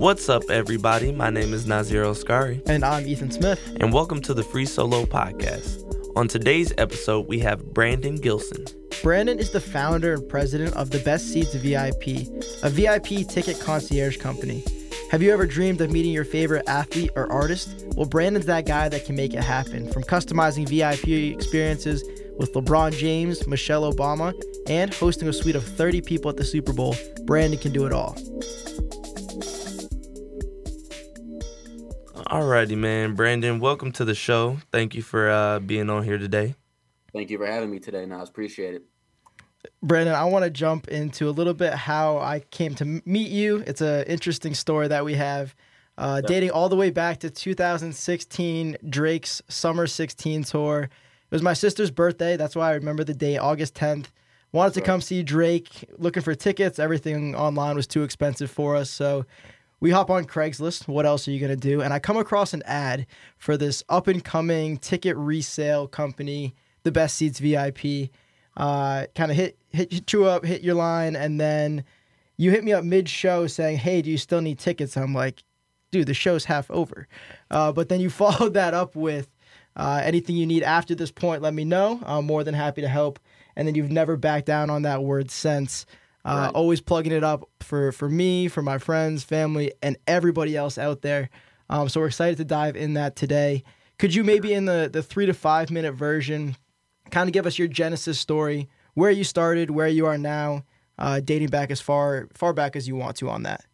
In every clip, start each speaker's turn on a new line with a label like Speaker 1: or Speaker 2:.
Speaker 1: What's up, everybody? My name is Nazir Oscari.
Speaker 2: And I'm Ethan Smith.
Speaker 1: And welcome to the Free Solo Podcast. On today's episode, we have Brandon Gilson.
Speaker 2: Brandon is the founder and president of the Best Seats VIP, a VIP ticket concierge company. Have you ever dreamed of meeting your favorite athlete or artist? Well, Brandon's that guy that can make it happen. From customizing VIP experiences with LeBron James, Michelle Obama, and hosting a suite of 30 people at the Super Bowl, Brandon can do it all.
Speaker 1: Alrighty, man. Brandon, welcome to the show. Thank you for uh, being on here today.
Speaker 3: Thank you for having me today, Nas. Appreciate it.
Speaker 2: Brandon, I want to jump into a little bit how I came to meet you. It's an interesting story that we have, uh, dating all the way back to 2016, Drake's Summer 16 tour. It was my sister's birthday. That's why I remember the day, August 10th. Wanted to come see Drake, looking for tickets. Everything online was too expensive for us. So we hop on Craigslist. What else are you going to do? And I come across an ad for this up and coming ticket resale company, the Best Seats VIP uh, kind of hit, hit hit you up, hit your line, and then you hit me up mid show saying, "Hey, do you still need tickets?" I'm like, "Dude, the show's half over." Uh, but then you followed that up with uh, anything you need after this point. Let me know. I'm more than happy to help. And then you've never backed down on that word since. Uh, right. Always plugging it up for for me, for my friends, family, and everybody else out there. Um, so we're excited to dive in that today. Could you maybe in the the three to five minute version kind of give us your genesis story, where you started, where you are now, uh, dating back as far far back as you want to on that.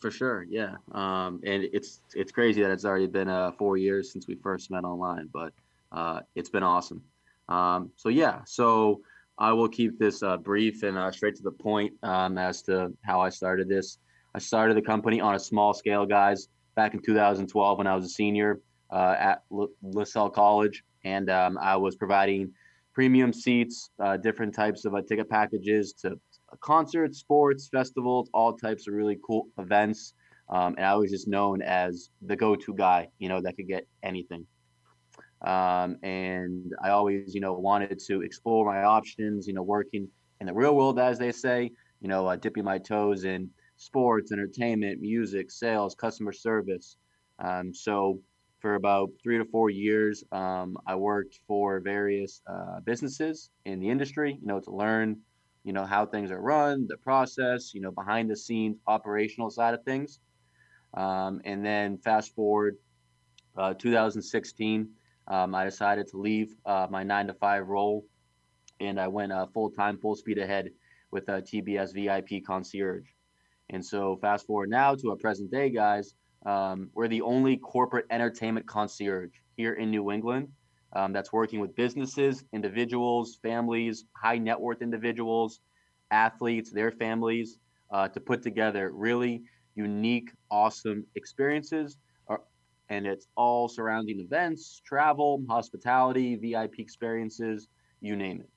Speaker 3: For sure, yeah. Um, and it's it's crazy that it's already been uh, four years since we first met online, but uh, it's been awesome. Um, so yeah, so I will keep this uh, brief and uh, straight to the point um, as to how I started this. I started the company on a small scale, guys, back in 2012 when I was a senior uh, at L- LaSalle College, and um, I was providing premium seats, uh, different types of uh, ticket packages to concerts, sports, festivals, all types of really cool events. Um, and I was just known as the go-to guy, you know, that could get anything. Um, and I always, you know, wanted to explore my options, you know, working in the real world, as they say, you know, uh, dipping my toes in sports, entertainment, music, sales, customer service. Um, so for about three to four years. Um, I worked for various uh, businesses in the industry, you know, to learn, you know, how things are run, the process, you know, behind the scenes operational side of things. Um, and then fast forward uh, 2016, um, I decided to leave uh, my nine to five role and I went uh, full time, full speed ahead with a TBS VIP concierge. And so fast forward now to a present day, guys. Um, we're the only corporate entertainment concierge here in New England um, that's working with businesses, individuals, families, high net worth individuals, athletes, their families uh, to put together really unique, awesome experiences. And it's all surrounding events, travel, hospitality, VIP experiences, you name it.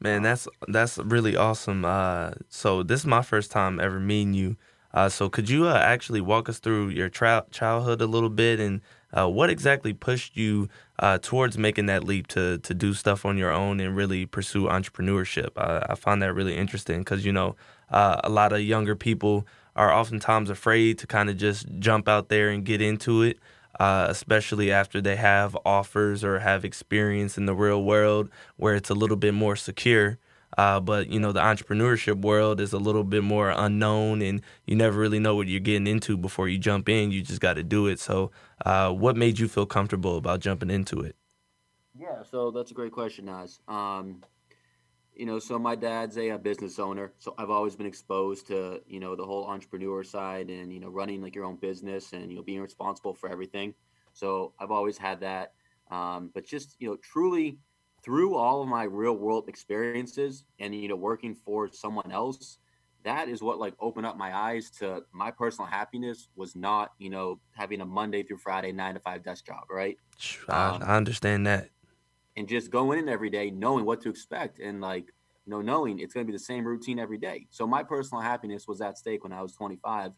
Speaker 1: Man, that's that's really awesome. Uh, so this is my first time ever meeting you. Uh, so could you uh, actually walk us through your tra- childhood a little bit and uh, what exactly pushed you uh, towards making that leap to to do stuff on your own and really pursue entrepreneurship? I find that really interesting because you know uh, a lot of younger people are oftentimes afraid to kind of just jump out there and get into it. Uh, especially after they have offers or have experience in the real world where it's a little bit more secure. Uh, but you know, the entrepreneurship world is a little bit more unknown, and you never really know what you're getting into before you jump in. You just got to do it. So, uh, what made you feel comfortable about jumping into it?
Speaker 3: Yeah, so that's a great question, Naz. Um, you know, so my dad's a, a, business owner, so I've always been exposed to you know the whole entrepreneur side and you know running like your own business and you know being responsible for everything. So I've always had that. Um, but just you know, truly through all of my real world experiences and you know working for someone else that is what like opened up my eyes to my personal happiness was not you know having a monday through friday nine to five desk job right
Speaker 1: I, um, I understand that
Speaker 3: and just going in every day knowing what to expect and like you know knowing it's going to be the same routine every day so my personal happiness was at stake when i was 25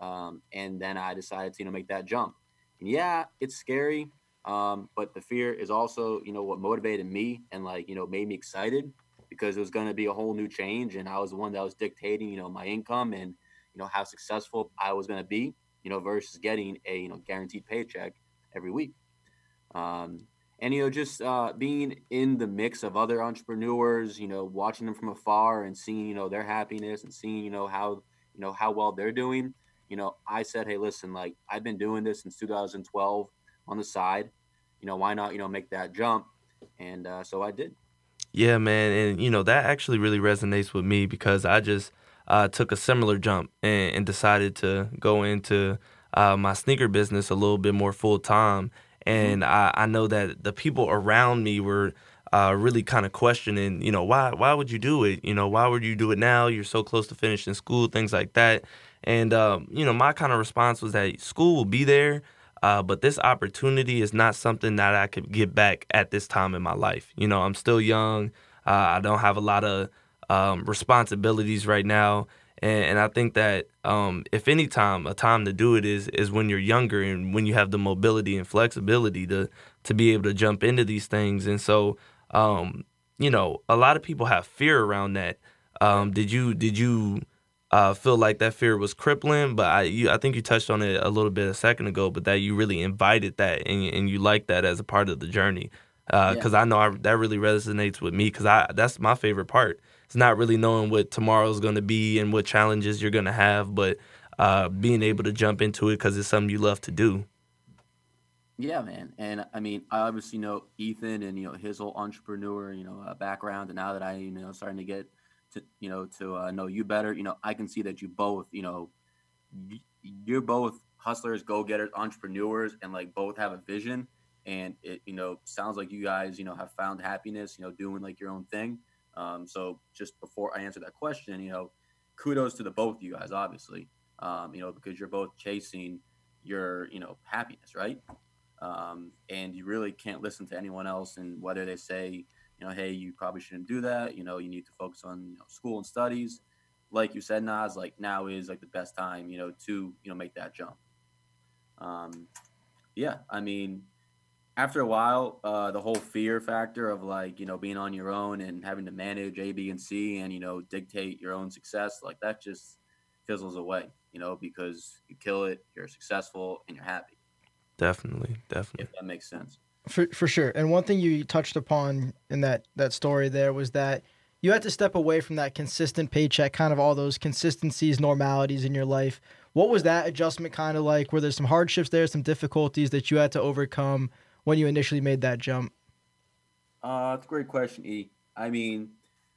Speaker 3: um, and then i decided to you know make that jump and yeah it's scary um, but the fear is also, you know, what motivated me and like, you know, made me excited because it was going to be a whole new change. And I was the one that was dictating, you know, my income and, you know, how successful I was going to be, you know, versus getting a, you know, guaranteed paycheck every week. Um, and, you know, just uh, being in the mix of other entrepreneurs, you know, watching them from afar and seeing, you know, their happiness and seeing, you know, how, you know, how well they're doing, you know, I said, hey, listen, like I've been doing this since 2012 on the side, you know, why not, you know, make that jump? And uh, so I did.
Speaker 1: Yeah, man, and you know that actually really resonates with me because I just uh, took a similar jump and, and decided to go into uh, my sneaker business a little bit more full time. And mm-hmm. I, I, know that the people around me were uh, really kind of questioning, you know, why why would you do it? You know, why would you do it now? You're so close to finishing school, things like that. And um, you know, my kind of response was that school will be there. Uh, but this opportunity is not something that I could get back at this time in my life. You know, I'm still young. Uh, I don't have a lot of um, responsibilities right now, and, and I think that um, if any time, a time to do it is is when you're younger and when you have the mobility and flexibility to to be able to jump into these things. And so, um, you know, a lot of people have fear around that. Um, did you did you uh, feel like that fear was crippling. But I, you, I think you touched on it a little bit a second ago. But that you really invited that and, and you like that as a part of the journey. Because uh, yeah. I know I, that really resonates with me. Because I that's my favorite part. It's not really knowing what tomorrow's going to be and what challenges you're going to have, but uh, being able to jump into it because it's something you love to do.
Speaker 3: Yeah, man. And I mean, I obviously know Ethan and you know his whole entrepreneur, you know, uh, background, and now that I you know starting to get to you know to uh, know you better. You know, I can see that you both, you know, you're both hustlers, go getters, entrepreneurs, and like both have a vision. And it, you know, sounds like you guys, you know, have found happiness, you know, doing like your own thing. Um, so just before I answer that question, you know, kudos to the both of you guys, obviously, um, you know, because you're both chasing your, you know, happiness, right? Um, and you really can't listen to anyone else and whether they say, you know, hey, you probably shouldn't do that. You know, you need to focus on you know, school and studies. Like you said, Nas, like now is like the best time, you know, to you know make that jump. Um, yeah, I mean, after a while, uh, the whole fear factor of like you know being on your own and having to manage A, B, and C, and you know dictate your own success, like that just fizzles away, you know, because you kill it, you're successful, and you're happy.
Speaker 1: Definitely, definitely.
Speaker 3: If that makes sense.
Speaker 2: For for sure. And one thing you touched upon in that that story there was that you had to step away from that consistent paycheck, kind of all those consistencies, normalities in your life. What was that adjustment kind of like? Were there some hardships there, some difficulties that you had to overcome when you initially made that jump?
Speaker 3: Uh, that's a great question, E. I mean,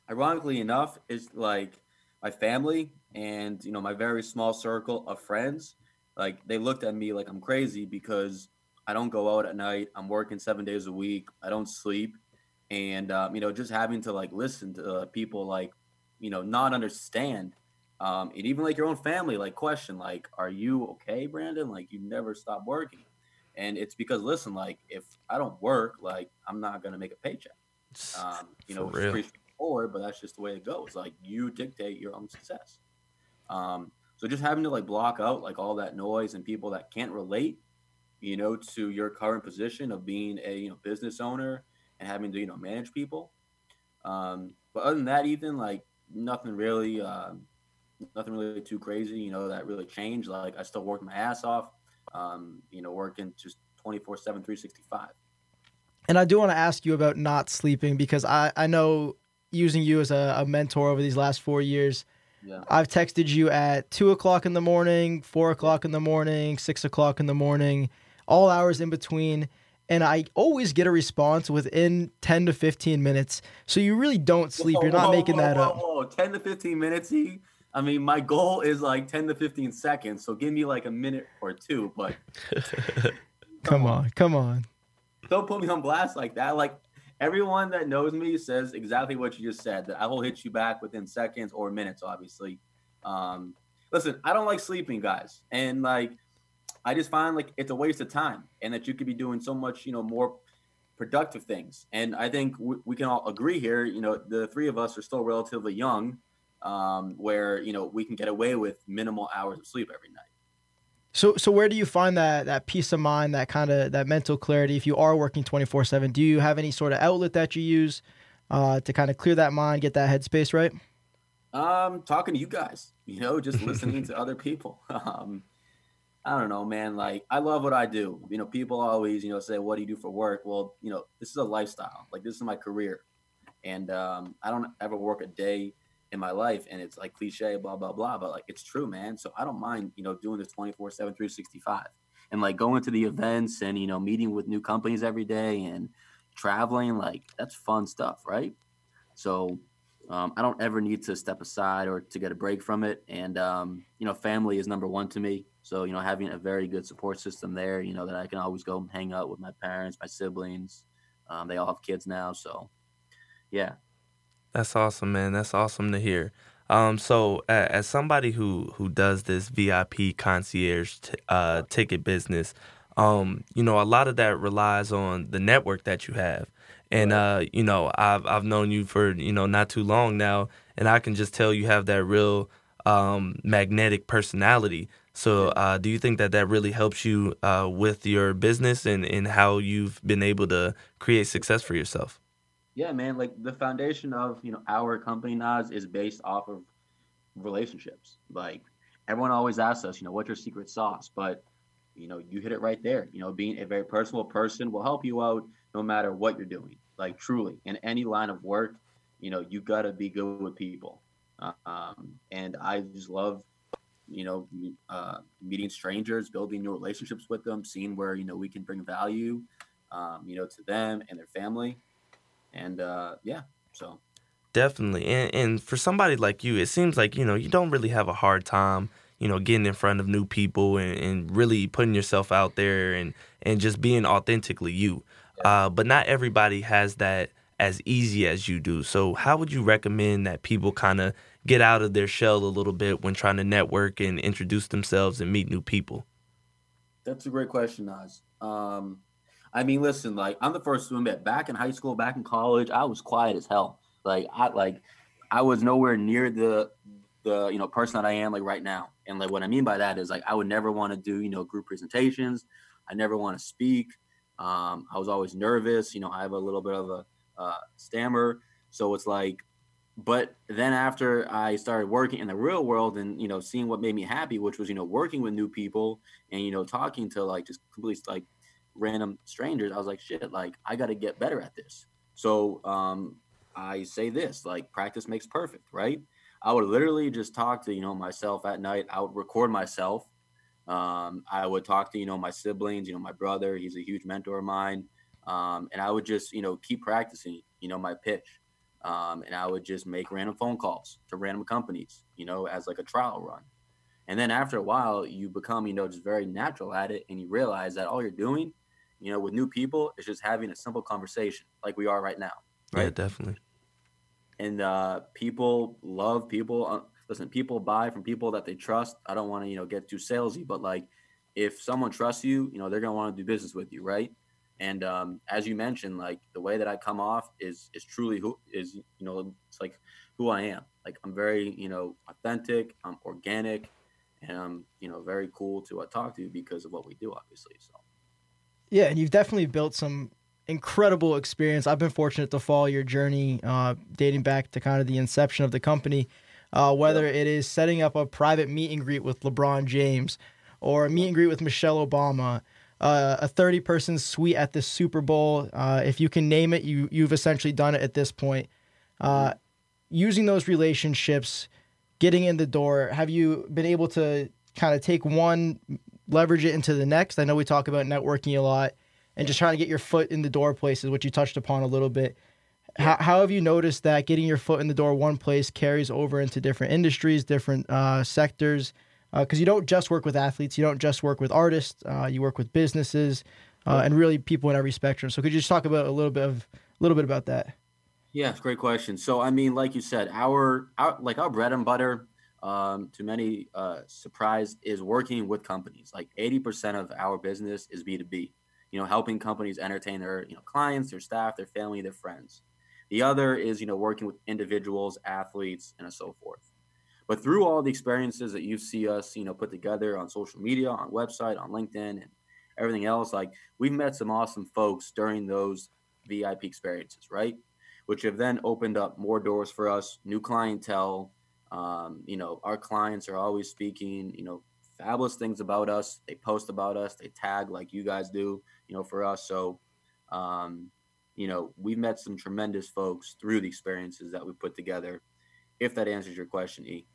Speaker 3: ironically enough, it's like my family and you know my very small circle of friends, like they looked at me like I'm crazy because I don't go out at night. I'm working seven days a week. I don't sleep, and um, you know, just having to like listen to uh, people like, you know, not understand, um, and even like your own family like question like, "Are you okay, Brandon? Like you never stop working," and it's because listen, like if I don't work, like I'm not gonna make a paycheck. Um, you know, it's pretty straightforward, but that's just the way it goes. Like you dictate your own success. Um, so just having to like block out like all that noise and people that can't relate you know, to your current position of being a you know business owner and having to you know manage people. Um, but other than that, even like nothing really, uh, nothing really too crazy. You know, that really changed. Like I still work my ass off. Um, you know, working just 24 7 365
Speaker 2: and i do want to ask you about not sleeping because i i know using you as a, a mentor over these last four years yeah. I've texted you at two o'clock in the morning, four o'clock in the morning, six o'clock in the morning, all hours in between. And I always get a response within 10 to 15 minutes. So you really don't sleep. Whoa, You're not whoa, making
Speaker 3: whoa,
Speaker 2: that up.
Speaker 3: 10 to 15 minutes. He, I mean, my goal is like 10 to 15 seconds. So give me like a minute or two. But
Speaker 2: come on, come on.
Speaker 3: Don't put me on blast like that. Like everyone that knows me says exactly what you just said that I will hit you back within seconds or minutes, obviously. Um, listen, I don't like sleeping, guys. And like, I just find like it's a waste of time and that you could be doing so much, you know, more productive things. And I think we, we can all agree here, you know, the three of us are still relatively young, um, where, you know, we can get away with minimal hours of sleep every night.
Speaker 2: So, so where do you find that that peace of mind, that kind of that mental clarity? If you are working twenty four seven, do you have any sort of outlet that you use uh, to kind of clear that mind, get that headspace right?
Speaker 3: Um, talking to you guys, you know, just listening to other people. Um, I don't know, man. Like, I love what I do. You know, people always, you know, say, "What do you do for work?" Well, you know, this is a lifestyle. Like, this is my career, and um, I don't ever work a day in my life. And it's like cliche, blah blah blah, but like, it's true, man. So I don't mind, you know, doing this 24 7 365 and like going to the events and you know meeting with new companies every day and traveling like that's fun stuff right so um, i don't ever need to step aside or to get a break from it and um, you know family is number one to me so you know having a very good support system there you know that i can always go and hang out with my parents my siblings um, they all have kids now so yeah
Speaker 1: that's awesome man that's awesome to hear um, so uh, as somebody who who does this VIP concierge t- uh, ticket business, um, you know, a lot of that relies on the network that you have. And uh, you know, I've I've known you for you know not too long now, and I can just tell you have that real um, magnetic personality. So, uh, do you think that that really helps you uh, with your business and, and how you've been able to create success for yourself?
Speaker 3: Yeah, man. Like the foundation of you know our company Nas is based off of relationships. Like everyone always asks us, you know, what's your secret sauce? But you know, you hit it right there. You know, being a very personal person will help you out no matter what you're doing. Like truly, in any line of work, you know, you gotta be good with people. Um, and I just love, you know, uh, meeting strangers, building new relationships with them, seeing where you know we can bring value, um, you know, to them and their family and uh, yeah, so
Speaker 1: definitely. And, and for somebody like you, it seems like you know you don't really have a hard time, you know, getting in front of new people and, and really putting yourself out there and and just being authentically you. Yeah. Uh, but not everybody has that as easy as you do. So, how would you recommend that people kind of get out of their shell a little bit when trying to network and introduce themselves and meet new people?
Speaker 3: That's a great question, Oz. Um, I mean, listen, like I'm the first to admit, back in high school, back in college, I was quiet as hell. Like I like I was nowhere near the the you know person that I am like right now. And like what I mean by that is like I would never want to do you know group presentations. I never want to speak. Um, I was always nervous. You know, I have a little bit of a uh, stammer, so it's like. But then after I started working in the real world and you know seeing what made me happy, which was you know working with new people and you know talking to like just completely like random strangers, I was like, shit, like I got to get better at this. So um, I say this, like practice makes perfect, right? I would literally just talk to you know myself at night. I would record myself. Um, I would talk to you know my siblings, you know my brother. He's a huge mentor of mine, um, and I would just you know keep practicing, you know my pitch, um, and I would just make random phone calls to random companies, you know, as like a trial run. And then after a while, you become you know just very natural at it, and you realize that all you're doing you know, with new people, it's just having a simple conversation like we are right now. Right?
Speaker 1: Yeah, definitely.
Speaker 3: And uh, people love people. Uh, listen, people buy from people that they trust. I don't want to, you know, get too salesy, but like, if someone trusts you, you know, they're gonna want to do business with you, right? And um, as you mentioned, like the way that I come off is is truly who is, you know, it's like who I am. Like I'm very, you know, authentic. I'm organic, and I'm, you know, very cool to uh, talk to because of what we do, obviously. So.
Speaker 2: Yeah, and you've definitely built some incredible experience. I've been fortunate to follow your journey, uh, dating back to kind of the inception of the company. Uh, whether it is setting up a private meet and greet with LeBron James, or a meet and greet with Michelle Obama, uh, a 30 person suite at the Super Bowl. Uh, if you can name it, you you've essentially done it at this point. Uh, using those relationships, getting in the door, have you been able to kind of take one leverage it into the next. I know we talk about networking a lot and just trying to get your foot in the door places, which you touched upon a little bit. How, how have you noticed that getting your foot in the door one place carries over into different industries, different uh, sectors? Because uh, you don't just work with athletes, you don't just work with artists, uh, you work with businesses uh, and really people in every spectrum. So could you just talk about a little bit of a little bit about that?
Speaker 3: Yeah, great question. So I mean, like you said, our, our like our bread and butter um, to many uh, surprise is working with companies. Like 80% of our business is B2B, you know, helping companies entertain their, you know, clients, their staff, their family, their friends. The other is, you know, working with individuals, athletes, and so forth. But through all the experiences that you see us, you know, put together on social media, on website, on LinkedIn, and everything else, like we've met some awesome folks during those VIP experiences, right? Which have then opened up more doors for us, new clientele, Um, you know, our clients are always speaking, you know, fabulous things about us. They post about us, they tag like you guys do, you know, for us. So, um, you know, we've met some tremendous folks through the experiences that we put together. If that answers your question, E.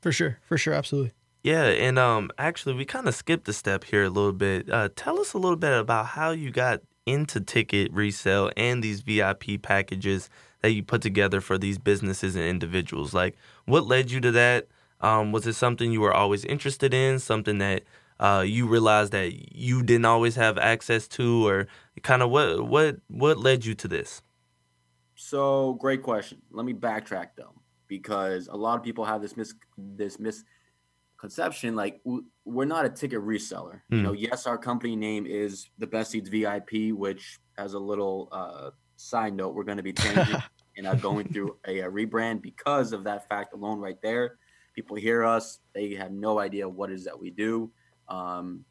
Speaker 2: For sure, for sure, absolutely.
Speaker 1: Yeah, and um, actually, we kind of skipped a step here a little bit. Uh, tell us a little bit about how you got into ticket resale and these VIP packages that you put together for these businesses and individuals. Like, what led you to that? Um, was it something you were always interested in? Something that uh, you realized that you didn't always have access to, or kind of what what what led you to this?
Speaker 3: So, great question. Let me backtrack though, because a lot of people have this mis this misconception like we're not a ticket reseller. Mm. You know, hmm. yes, our company name is the Best Seats VIP, which has a little uh, side note, we're going to be changing and are going through a, a, rebrand because of that fact alone, right there. People hear us, they have no idea what it is that we do, um,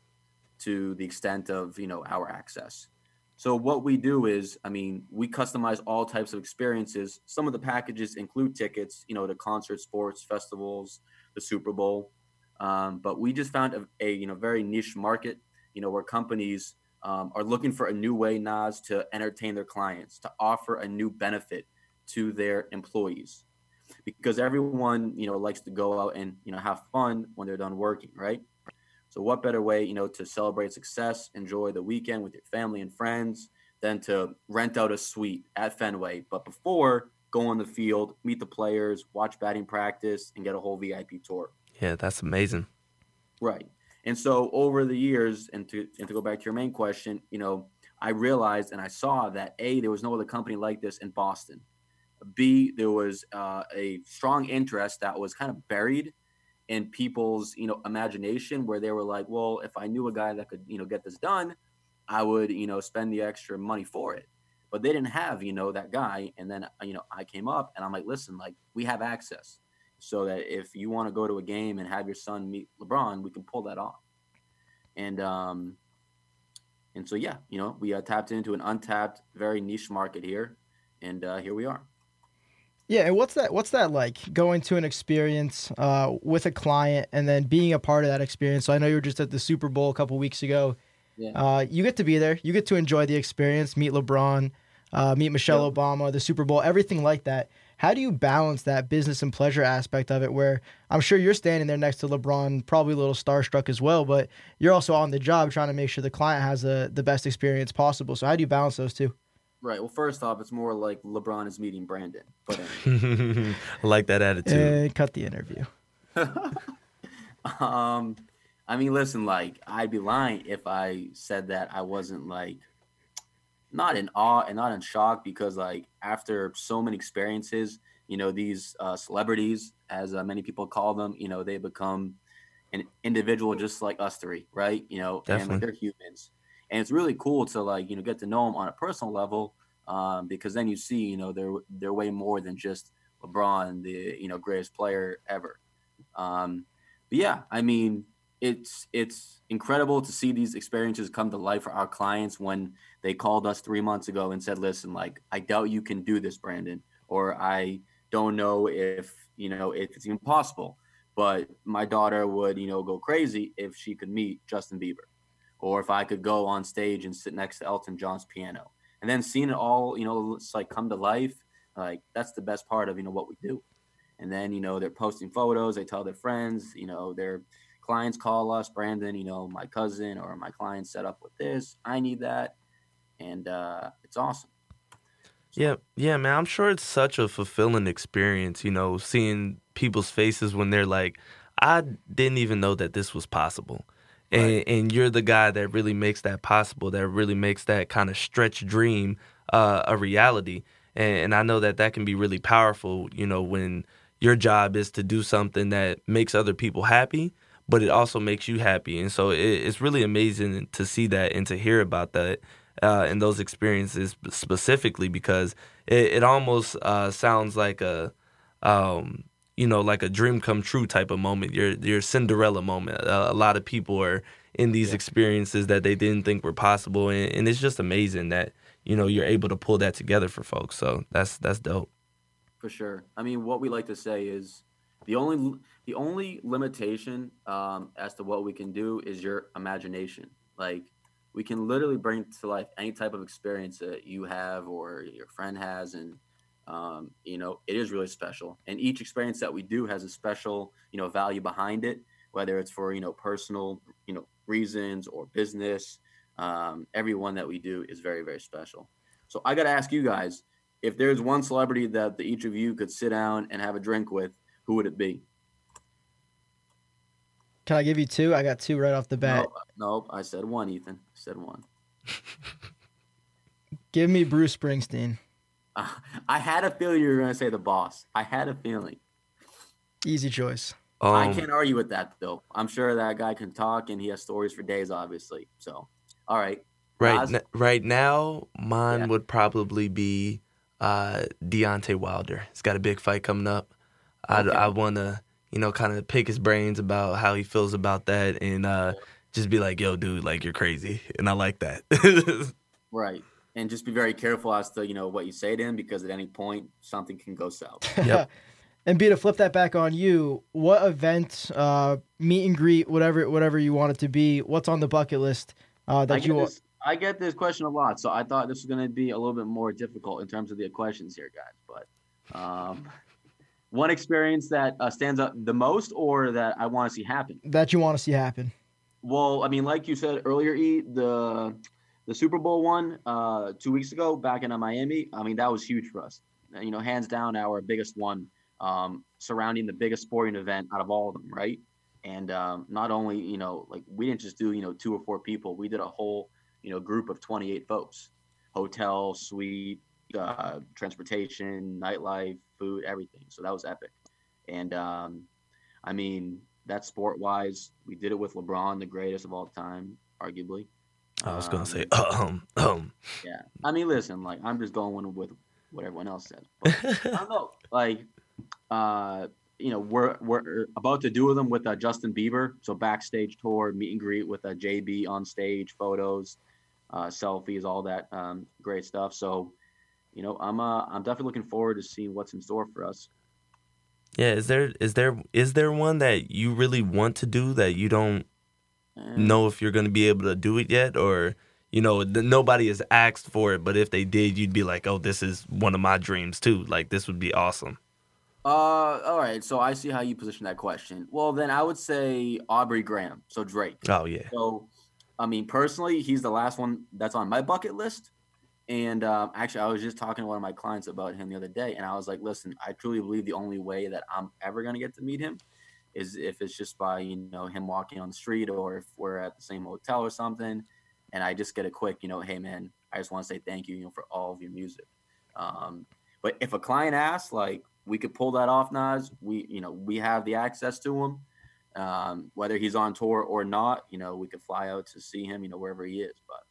Speaker 3: to the extent of you know our access. So what we do is, I mean, we customize all types of experiences. Some of the packages include tickets, you know, to concert, sports, festivals, the Super Bowl. Um, but we just found a, a, you know very niche market, you know, where companies um, are looking for a new way, Nas, to entertain their clients, to offer a new benefit to their employees, because everyone you know likes to go out and you know have fun when they're done working, right? So what better way you know to celebrate success, enjoy the weekend with your family and friends, than to rent out a suite at Fenway, but before go on the field, meet the players, watch batting practice, and get a whole VIP tour.
Speaker 1: Yeah, that's amazing.
Speaker 3: Right. And so over the years, and to and to go back to your main question, you know, I realized and I saw that a there was no other company like this in Boston. B there was uh, a strong interest that was kind of buried in people's you know imagination, where they were like, well, if I knew a guy that could you know get this done, I would you know spend the extra money for it. But they didn't have you know that guy, and then you know I came up and I'm like, listen, like we have access so that if you want to go to a game and have your son meet LeBron, we can pull that off. And um, and so yeah, you know, we uh, tapped into an untapped, very niche market here, and uh, here we are.
Speaker 2: Yeah, and what's that? What's that like? Going to an experience uh, with a client and then being a part of that experience. So I know you were just at the Super Bowl a couple weeks ago. Yeah. Uh, you get to be there. You get to enjoy the experience, meet LeBron, uh, meet Michelle yep. Obama, the Super Bowl, everything like that. How do you balance that business and pleasure aspect of it where I'm sure you're standing there next to LeBron, probably a little starstruck as well, but you're also on the job trying to make sure the client has the, the best experience possible. So how do you balance those two?
Speaker 3: Right. Well, first off, it's more like LeBron is meeting Brandon. But
Speaker 1: anyway. I like that attitude.
Speaker 2: And cut the interview.
Speaker 3: um, I mean, listen, like I'd be lying if I said that I wasn't like not in awe and not in shock because like after so many experiences you know these uh, celebrities as uh, many people call them you know they become an individual just like us three right you know Definitely. and like, they're humans and it's really cool to like you know get to know them on a personal level um, because then you see you know they're they're way more than just lebron the you know greatest player ever um, but yeah i mean it's it's incredible to see these experiences come to life for our clients when they called us three months ago and said, "Listen, like I doubt you can do this, Brandon, or I don't know if you know if it's even possible." But my daughter would, you know, go crazy if she could meet Justin Bieber, or if I could go on stage and sit next to Elton John's piano, and then seeing it all, you know, it's like come to life. Like that's the best part of you know what we do. And then you know they're posting photos, they tell their friends, you know, their clients call us, Brandon, you know, my cousin or my client set up with this. I need that and uh, it's awesome.
Speaker 1: So. Yeah, yeah, man. I'm sure it's such a fulfilling experience, you know, seeing people's faces when they're like, I didn't even know that this was possible. And, right. and you're the guy that really makes that possible, that really makes that kind of stretch dream uh, a reality. And, and I know that that can be really powerful, you know, when your job is to do something that makes other people happy, but it also makes you happy. And so it, it's really amazing to see that and to hear about that uh, in those experiences specifically because it, it almost uh, sounds like a um, you know like a dream come true type of moment your your Cinderella moment uh, a lot of people are in these yeah. experiences that they didn't think were possible and, and it's just amazing that you know you're able to pull that together for folks so that's that's dope
Speaker 3: for sure I mean what we like to say is The only the only limitation um, as to what we can do is your imagination. Like we can literally bring to life any type of experience that you have or your friend has, and um, you know it is really special. And each experience that we do has a special you know value behind it, whether it's for you know personal you know reasons or business. Um, every one that we do is very very special. So I got to ask you guys if there's one celebrity that the, each of you could sit down and have a drink with, who would it be?
Speaker 2: Can I give you two? I got two right off the bat.
Speaker 3: Nope, nope I said one, Ethan. I said one.
Speaker 2: Give me Bruce Springsteen.
Speaker 3: Uh, I had a feeling you were going to say the boss. I had a feeling.
Speaker 2: Easy choice.
Speaker 3: Um, I can't argue with that though. I'm sure that guy can talk and he has stories for days, obviously. So, all right.
Speaker 1: Right, n- right now, mine yeah. would probably be uh, Deontay Wilder. He's got a big fight coming up. Okay. I, I want to, you know, kind of pick his brains about how he feels about that and uh, just be like, yo, dude, like, you're crazy. And I like that.
Speaker 3: right. And just be very careful as to, you know, what you say to him because at any point, something can go south.
Speaker 2: Yep. and be to flip that back on you, what event, uh, meet and greet, whatever, whatever you want it to be, what's on the bucket list uh, that you want?
Speaker 3: I get this question a lot, so I thought this was going to be a little bit more difficult in terms of the questions here, guys. But um, one experience that uh, stands out the most, or that I want to see happen?
Speaker 2: That you want to see happen?
Speaker 3: Well, I mean, like you said earlier, E the the Super Bowl one uh, two weeks ago back in Miami. I mean, that was huge for us. You know, hands down, our biggest one um, surrounding the biggest sporting event out of all of them, right? And um, not only, you know, like we didn't just do, you know, two or four people. We did a whole you know group of 28 folks hotel suite uh, transportation nightlife food everything so that was epic and um, i mean that sport wise we did it with lebron the greatest of all time arguably
Speaker 1: i was gonna say um um
Speaker 3: yeah i mean listen like i'm just going with what everyone else says but i don't know like uh you know we're we're about to do them with uh, Justin Bieber. So backstage tour, meet and greet with uh, JB on stage, photos uh, selfies, all that um, great stuff. So, you know, I'm uh, I'm definitely looking forward to seeing what's in store for us.
Speaker 1: Yeah, is there is there is there one that you really want to do that you don't know if you're going to be able to do it yet, or you know, the, nobody has asked for it, but if they did, you'd be like, oh, this is one of my dreams too. Like this would be awesome.
Speaker 3: Uh, all right. So I see how you position that question. Well, then I would say Aubrey Graham. So Drake.
Speaker 1: Oh yeah.
Speaker 3: So I mean, personally, he's the last one that's on my bucket list. And um, actually, I was just talking to one of my clients about him the other day, and I was like, "Listen, I truly believe the only way that I'm ever going to get to meet him is if it's just by you know him walking on the street, or if we're at the same hotel or something, and I just get a quick, you know, hey man, I just want to say thank you, you know, for all of your music. Um, but if a client asks, like, we could pull that off, Nas. We, you know, we have the access to him um, whether he's on tour or not, you know, we could fly out to see him, you know, wherever he is. But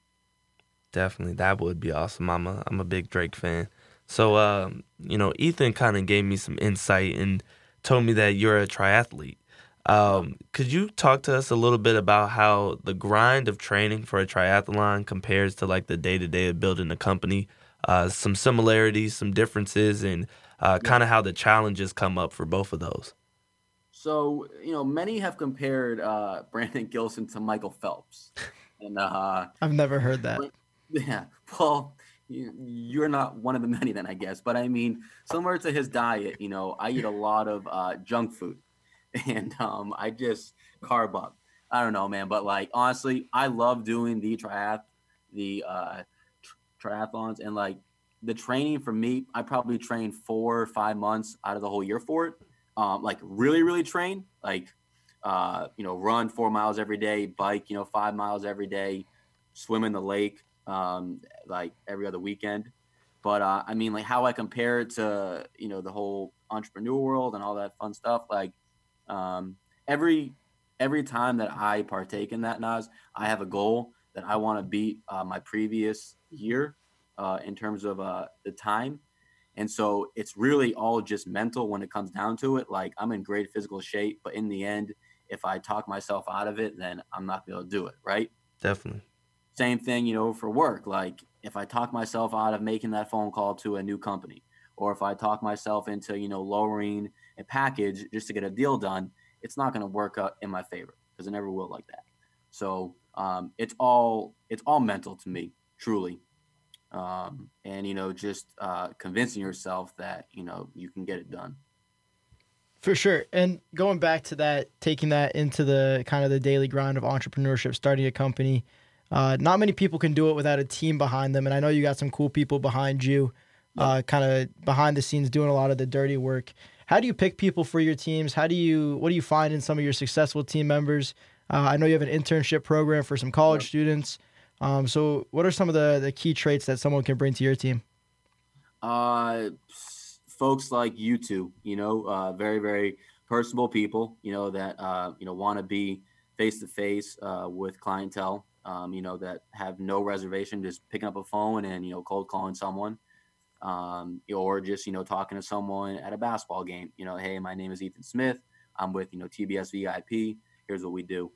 Speaker 1: definitely, that would be awesome. I'm a I'm a big Drake fan. So, um, you know, Ethan kind of gave me some insight and told me that you're a triathlete. Um, could you talk to us a little bit about how the grind of training for a triathlon compares to like the day to day of building a company? Uh, some similarities, some differences, and uh, kind of how the challenges come up for both of those.
Speaker 3: So, you know, many have compared uh, Brandon Gilson to Michael Phelps. And uh,
Speaker 2: I've never heard that.
Speaker 3: Yeah. Well, you're not one of the many then, I guess. But I mean, similar to his diet, you know, I eat a lot of uh, junk food and um, I just carb up. I don't know, man. But like, honestly, I love doing the triath, the uh, triathlons and like the training for me, I probably train four or five months out of the whole year for it um, like really, really train, like, uh, you know, run four miles every day, bike, you know, five miles every day, swim in the lake, um, like every other weekend. But uh, I mean, like how I compare it to, you know, the whole entrepreneur world and all that fun stuff. Like um, every every time that I partake in that Nas, I have a goal that I want to beat uh, my previous year uh, in terms of uh, the time and so it's really all just mental when it comes down to it. Like I'm in great physical shape, but in the end, if I talk myself out of it, then I'm not going to do it. Right.
Speaker 1: Definitely.
Speaker 3: Same thing, you know, for work. Like if I talk myself out of making that phone call to a new company, or if I talk myself into, you know, lowering a package just to get a deal done, it's not going to work out in my favor because it never will like that. So um, it's all it's all mental to me, truly. Um, and you know, just uh, convincing yourself that you know you can get it done.
Speaker 2: For sure. And going back to that, taking that into the kind of the daily grind of entrepreneurship, starting a company. Uh, not many people can do it without a team behind them, and I know you got some cool people behind you, uh, kind of behind the scenes doing a lot of the dirty work. How do you pick people for your teams? How do you what do you find in some of your successful team members? Uh, I know you have an internship program for some college students. Um, so, what are some of the the key traits that someone can bring to your team?
Speaker 3: Uh, folks like you two, you know, uh, very very personable people, you know that uh, you know want to be face to face with clientele um, you know, that have no reservation, just picking up a phone and, you know, cold calling someone. Um, or just, you know, talking to someone at a basketball game, you know, hey, my name is Ethan Smith. I'm with, you know, TBS VIP. Here's what we do.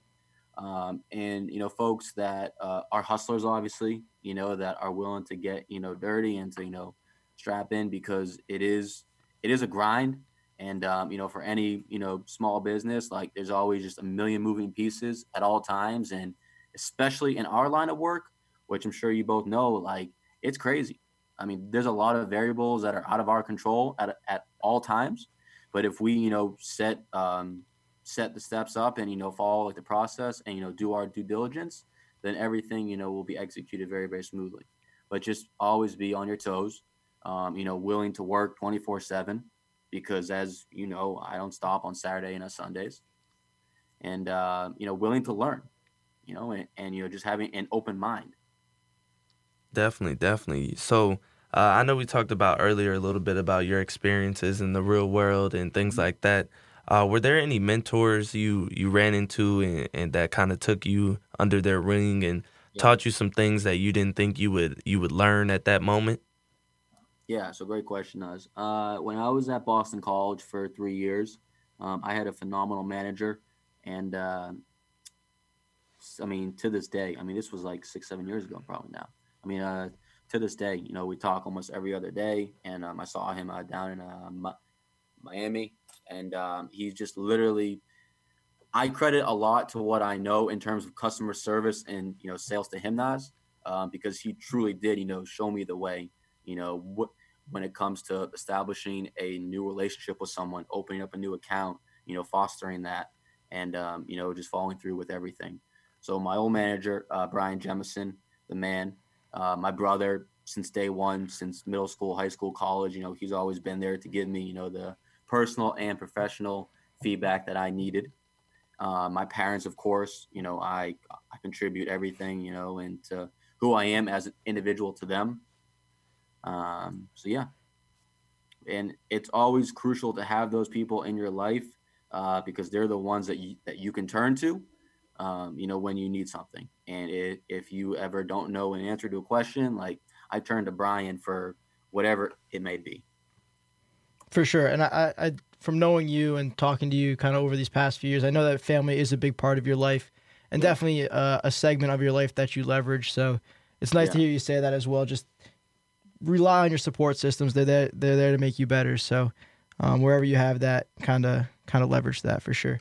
Speaker 3: Um, and, you know, folks that uh, are hustlers, obviously, you know, that are willing to get, you know, dirty and to, you know, strap in because it is, it is a grind. And, um, you know, for any, you know, small business, like there's always just a million moving pieces at all times. And, especially in our line of work, which I'm sure you both know, like it's crazy. I mean, there's a lot of variables that are out of our control at, at all times. But if we, you know, set um, set the steps up and you know follow like the process and you know do our due diligence, then everything you know will be executed very very smoothly. But just always be on your toes. Um, you know, willing to work 24 seven because as you know, I don't stop on Saturday and on Sundays, and uh, you know, willing to learn you know, and, and you know, just having an open mind.
Speaker 1: Definitely, definitely. So uh, I know we talked about earlier a little bit about your experiences in the real world and things mm-hmm. like that. Uh, were there any mentors you you ran into and, and that kind of took you under their wing and yeah. taught you some things that you didn't think you would you would learn at that moment?
Speaker 3: Yeah, so great question, Us. Uh, when I was at Boston College for three years, um, I had a phenomenal manager, and uh, I mean, to this day, I mean, this was like six, seven years ago, probably now. I mean, uh, to this day, you know, we talk almost every other day, and um, I saw him uh, down in uh, Miami, and um, he's just literally. I credit a lot to what I know in terms of customer service and you know sales to him, Nas, um, because he truly did, you know, show me the way. You know, when it comes to establishing a new relationship with someone, opening up a new account, you know, fostering that, and um, you know, just following through with everything. So my old manager, uh, Brian Jemison, the man, uh, my brother since day one, since middle school, high school, college, you know, he's always been there to give me, you know, the personal and professional feedback that I needed. Uh, my parents, of course, you know, I I contribute everything, you know, into who I am as an individual to them. Um, so yeah, and it's always crucial to have those people in your life uh, because they're the ones that you that you can turn to um, you know, when you need something. And it, if you ever don't know an answer to a question, like I turn to Brian for whatever it may be.
Speaker 2: For sure. And I, I from knowing you and talking to you kind of over these past few years, I know that family is a big part of your life and yeah. definitely uh, a segment of your life that you leverage. So it's nice yeah. to hear you say that as well. Just rely on your support systems. They're there, they're there to make you better. So um, wherever you have that, kind of kind of leverage that for sure.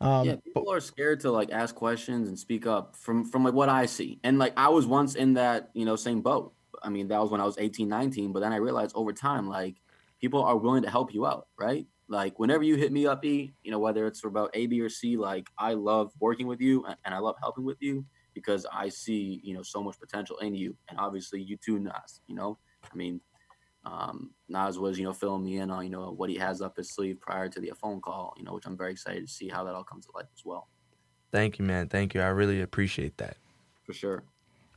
Speaker 3: Um, yeah, people but, are scared to like ask questions and speak up from from like what I see. And like I was once in that, you know, same boat. I mean, that was when I was 18, 19, but then I realized over time like people are willing to help you out, right? Like whenever you hit me up, E, you know, whether it's about A, B, or C, like I love working with you and I love helping with you because I see, you know, so much potential in you. And obviously you too, Nas, you know. I mean, um, Nas was, you know, filling me in on, you know, what he has up his sleeve prior to the phone call, you know, which I'm very excited to see how that all comes to life as well.
Speaker 1: Thank you, man. Thank you. I really appreciate that.
Speaker 3: For sure.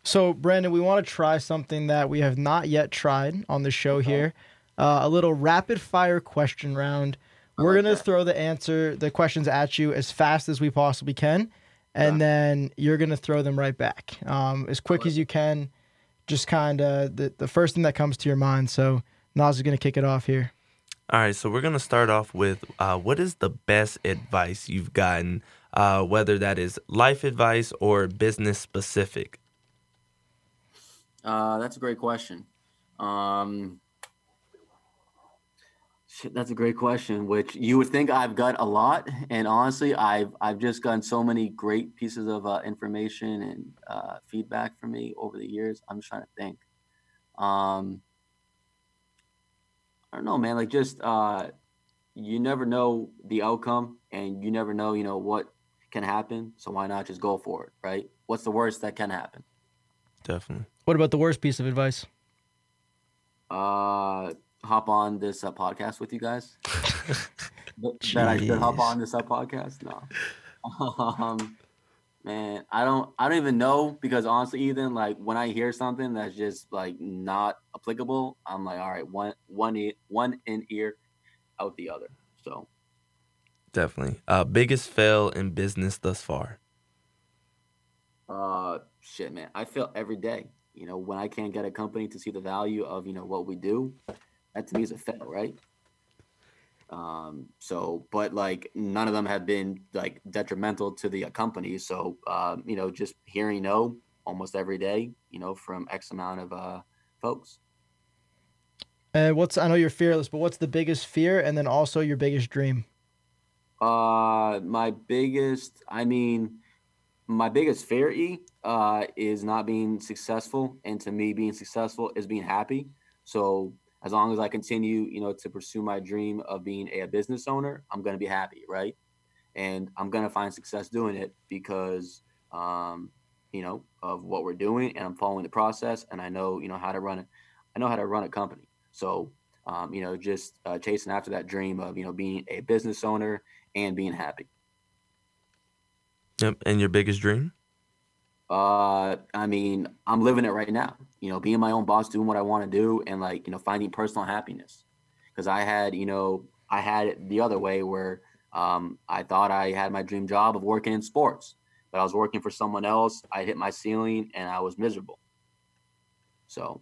Speaker 2: So, Brandon, we want to try something that we have not yet tried on the show here uh, a little rapid fire question round. We're like going to throw the answer, the questions at you as fast as we possibly can, and yeah. then you're going to throw them right back um, as quick like as you can just kind of the, the first thing that comes to your mind. So Nas is going to kick it off here.
Speaker 1: All right, so we're going to start off with uh, what is the best advice you've gotten, uh, whether that is life advice or business specific?
Speaker 3: Uh, that's a great question. Um, Shit, that's a great question. Which you would think I've got a lot, and honestly, I've I've just gotten so many great pieces of uh, information and uh, feedback from me over the years. I'm just trying to think. Um, I don't know, man. Like just uh, you never know the outcome, and you never know, you know, what can happen. So why not just go for it, right? What's the worst that can happen?
Speaker 1: Definitely.
Speaker 2: What about the worst piece of advice?
Speaker 3: Uh, hop on this uh, podcast with you guys. that I should hop on this uh, podcast. No. um, man, I don't. I don't even know because honestly, Ethan, like when I hear something that's just like not applicable, I'm like, all right, one one e- one in ear, out the other. So
Speaker 1: Definitely. Uh, biggest fail in business thus far.
Speaker 3: Uh, shit, man. I feel every day. You know, when I can't get a company to see the value of you know what we do, that to me is a fail, right? Um, so, but like none of them have been like detrimental to the uh, company. So, um, you know, just hearing no almost every day, you know, from X amount of uh, folks.
Speaker 2: And what's I know you're fearless, but what's the biggest fear, and then also your biggest dream?
Speaker 3: Uh, my biggest, I mean, my biggest fear e uh, is not being successful, and to me, being successful is being happy. So as long as I continue, you know, to pursue my dream of being a, business owner, I'm going to be happy, right? And I'm going to find success doing it because, um, you know, of what we're doing, and I'm following the process, and I know, you know, how to run it. I know how to run a company. So, um, you know, just uh, chasing after that dream of, you know, being a business owner and being happy.
Speaker 1: Yep. And your biggest dream?
Speaker 3: Uh, I mean, I'm living it right now. You know, being my own boss, doing what I want to do, and like you know, finding personal happiness. Because I had, you know, I had it the other way where um, I thought I had my dream job of working in sports, but I was working for someone else. I hit my ceiling and I was miserable. So,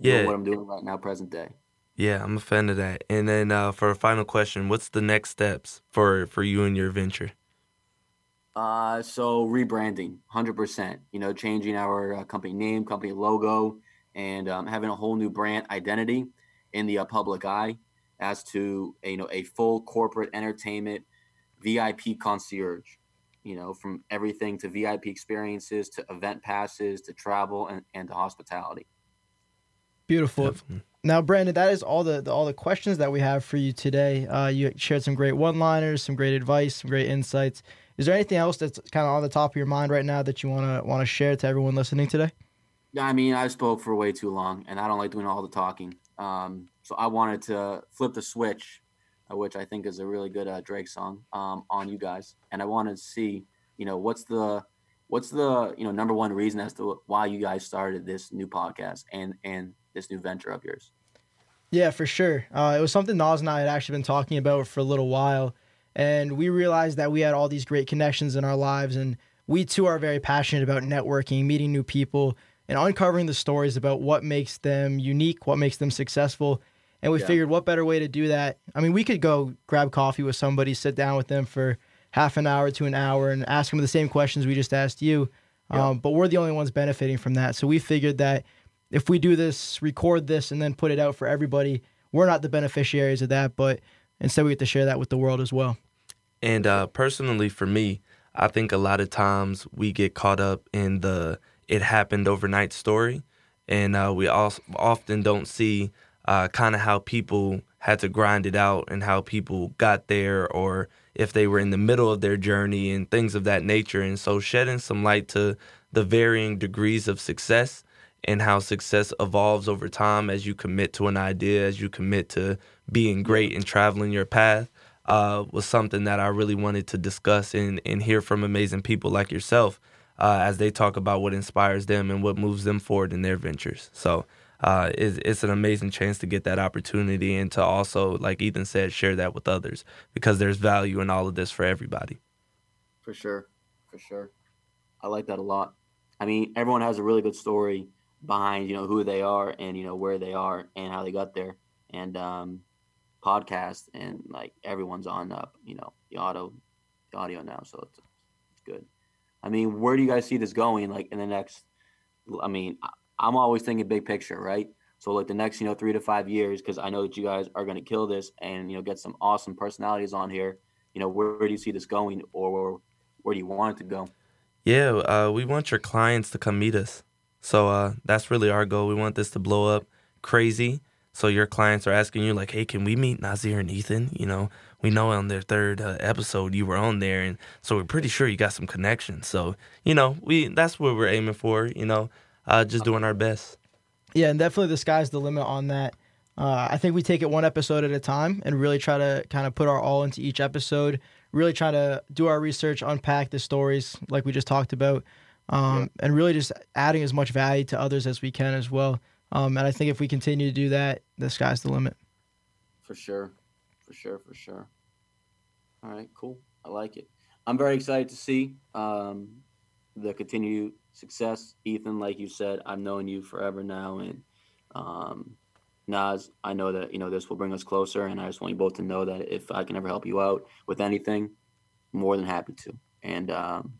Speaker 3: yeah, what I'm doing right now, present day.
Speaker 1: Yeah, I'm a fan of that. And then uh, for a final question, what's the next steps for for you and your venture?
Speaker 3: Uh, so rebranding, hundred percent. You know, changing our uh, company name, company logo, and um, having a whole new brand identity in the uh, public eye as to a, you know a full corporate entertainment VIP concierge. You know, from everything to VIP experiences to event passes to travel and, and to hospitality.
Speaker 2: Beautiful. Definitely. Now, Brandon, that is all the, the, all the questions that we have for you today. Uh, you shared some great one-liners, some great advice, some great insights. Is there anything else that's kind of on the top of your mind right now that you want to want to share to everyone listening today?
Speaker 3: Yeah, I mean, I spoke for way too long, and I don't like doing all the talking. Um, so I wanted to flip the switch, uh, which I think is a really good uh, Drake song, um, on you guys, and I wanted to see, you know, what's the what's the you know number one reason as to why you guys started this new podcast and and this new venture of yours.
Speaker 2: Yeah, for sure. Uh, it was something Nas and I had actually been talking about for a little while and we realized that we had all these great connections in our lives and we too are very passionate about networking meeting new people and uncovering the stories about what makes them unique what makes them successful. And we yeah. figured what better way to do that? I mean we could go grab coffee with somebody sit down with them for half an hour to an hour and ask them the same questions we just asked you. Yeah. um, but we're the only ones benefiting from that. So we figured that if we do this record this and then put it out for everybody we're not the beneficiaries of that but instead we get to share that with the world as well
Speaker 1: and uh, personally, for me, I think a lot of times we get caught up in the it happened overnight story, and uh, we also often don't see uh, kind of how people had to grind it out and how people got there, or if they were in the middle of their journey and things of that nature. And so, shedding some light to the varying degrees of success and how success evolves over time as you commit to an idea, as you commit to being great and traveling your path uh, was something that I really wanted to discuss and, and hear from amazing people like yourself uh, as they talk about what inspires them and what moves them forward in their ventures. So uh, it's, it's an amazing chance to get that opportunity and to also, like Ethan said, share that with others because there's value in all of this for everybody.
Speaker 3: For sure. For sure. I like that a lot. I mean, everyone has a really good story behind, you know, who they are and, you know, where they are and how they got there. And, um, podcast and like everyone's on up, you know the auto the audio now so it's, it's good i mean where do you guys see this going like in the next i mean i'm always thinking big picture right So like the next, you know, three to five years, because I know that you guys are going to kill this and you know get some awesome personalities on here. You know, where, where do you see this going, or where, where do you want it to go?
Speaker 1: Yeah, uh, we want your clients to come meet us. So uh, that's really our goal. We want this to blow up crazy. So your clients are asking you like, "Hey, can we meet Nazir and Ethan?" You know, we know on their third uh, episode you were on there, and so we're pretty sure you got some connections. So you know, we that's what we're aiming for. You know, uh, just doing our best.
Speaker 2: Yeah, and definitely the sky's the limit on that. Uh, I think we take it one episode at a time and really try to kind of put our all into each episode. Really try to do our research, unpack the stories like we just talked about, um, yeah. and really just adding as much value to others as we can as well. Um, and I think if we continue to do that, the sky's the limit.
Speaker 3: For sure, for sure, for sure. All right, cool. I like it. I'm very excited to see um, the continued success. Ethan, like you said, I've known you forever now, and um, Nas, I know that you know this will bring us closer, and I just want you both to know that if I can ever help you out with anything, more than happy to. And um,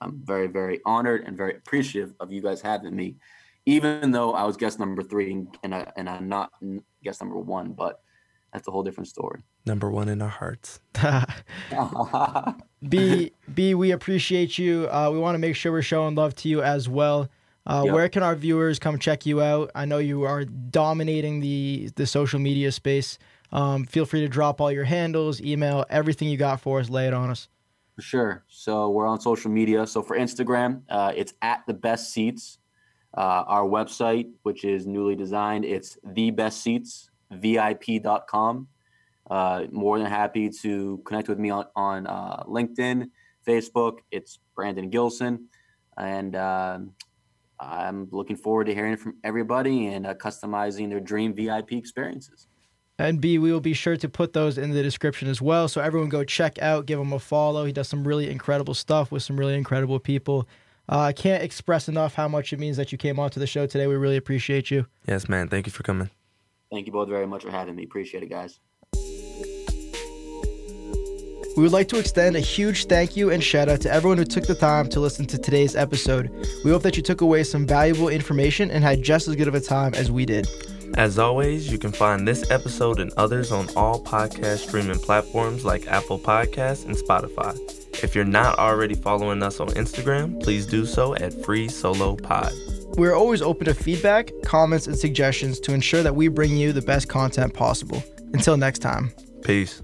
Speaker 3: I'm very, very honored and very appreciative of you guys having me, even though I was guest number three and I, and I'm not guest number one, but that's a whole different story.
Speaker 1: Number one in our hearts.
Speaker 2: B B, we appreciate you. Uh, we want to make sure we're showing love to you as well. Uh, yep. Where can our viewers come check you out? I know you are dominating the the social media space. Um, feel free to drop all your handles, email, everything you got for us. Lay it on us.
Speaker 3: For sure. So we're on social media. So for Instagram, uh, it's at the best seats. Uh, our website, which is newly designed, it's the best seats vip.com. Uh, more than happy to connect with me on, on uh, LinkedIn, Facebook. It's Brandon Gilson. And uh, I'm looking forward to hearing from everybody and uh, customizing their dream VIP experiences.
Speaker 2: And B, we will be sure to put those in the description as well. So everyone go check out, give him a follow. He does some really incredible stuff with some really incredible people. Uh, I can't express enough how much it means that you came on to the show today. We really appreciate you.
Speaker 1: Yes, man. Thank you for coming.
Speaker 3: Thank you both very much for having me. Appreciate it, guys.
Speaker 2: We would like to extend a huge thank you and shout out to everyone who took the time to listen to today's episode. We hope that you took away some valuable information and had just as good of a time as we did.
Speaker 1: As always, you can find this episode and others on all podcast streaming platforms like Apple Podcasts and Spotify. If you're not already following us on Instagram, please do so at Free Solo Pod.
Speaker 2: We're always open to feedback, comments, and suggestions to ensure that we bring you the best content possible. Until next time.
Speaker 1: Peace.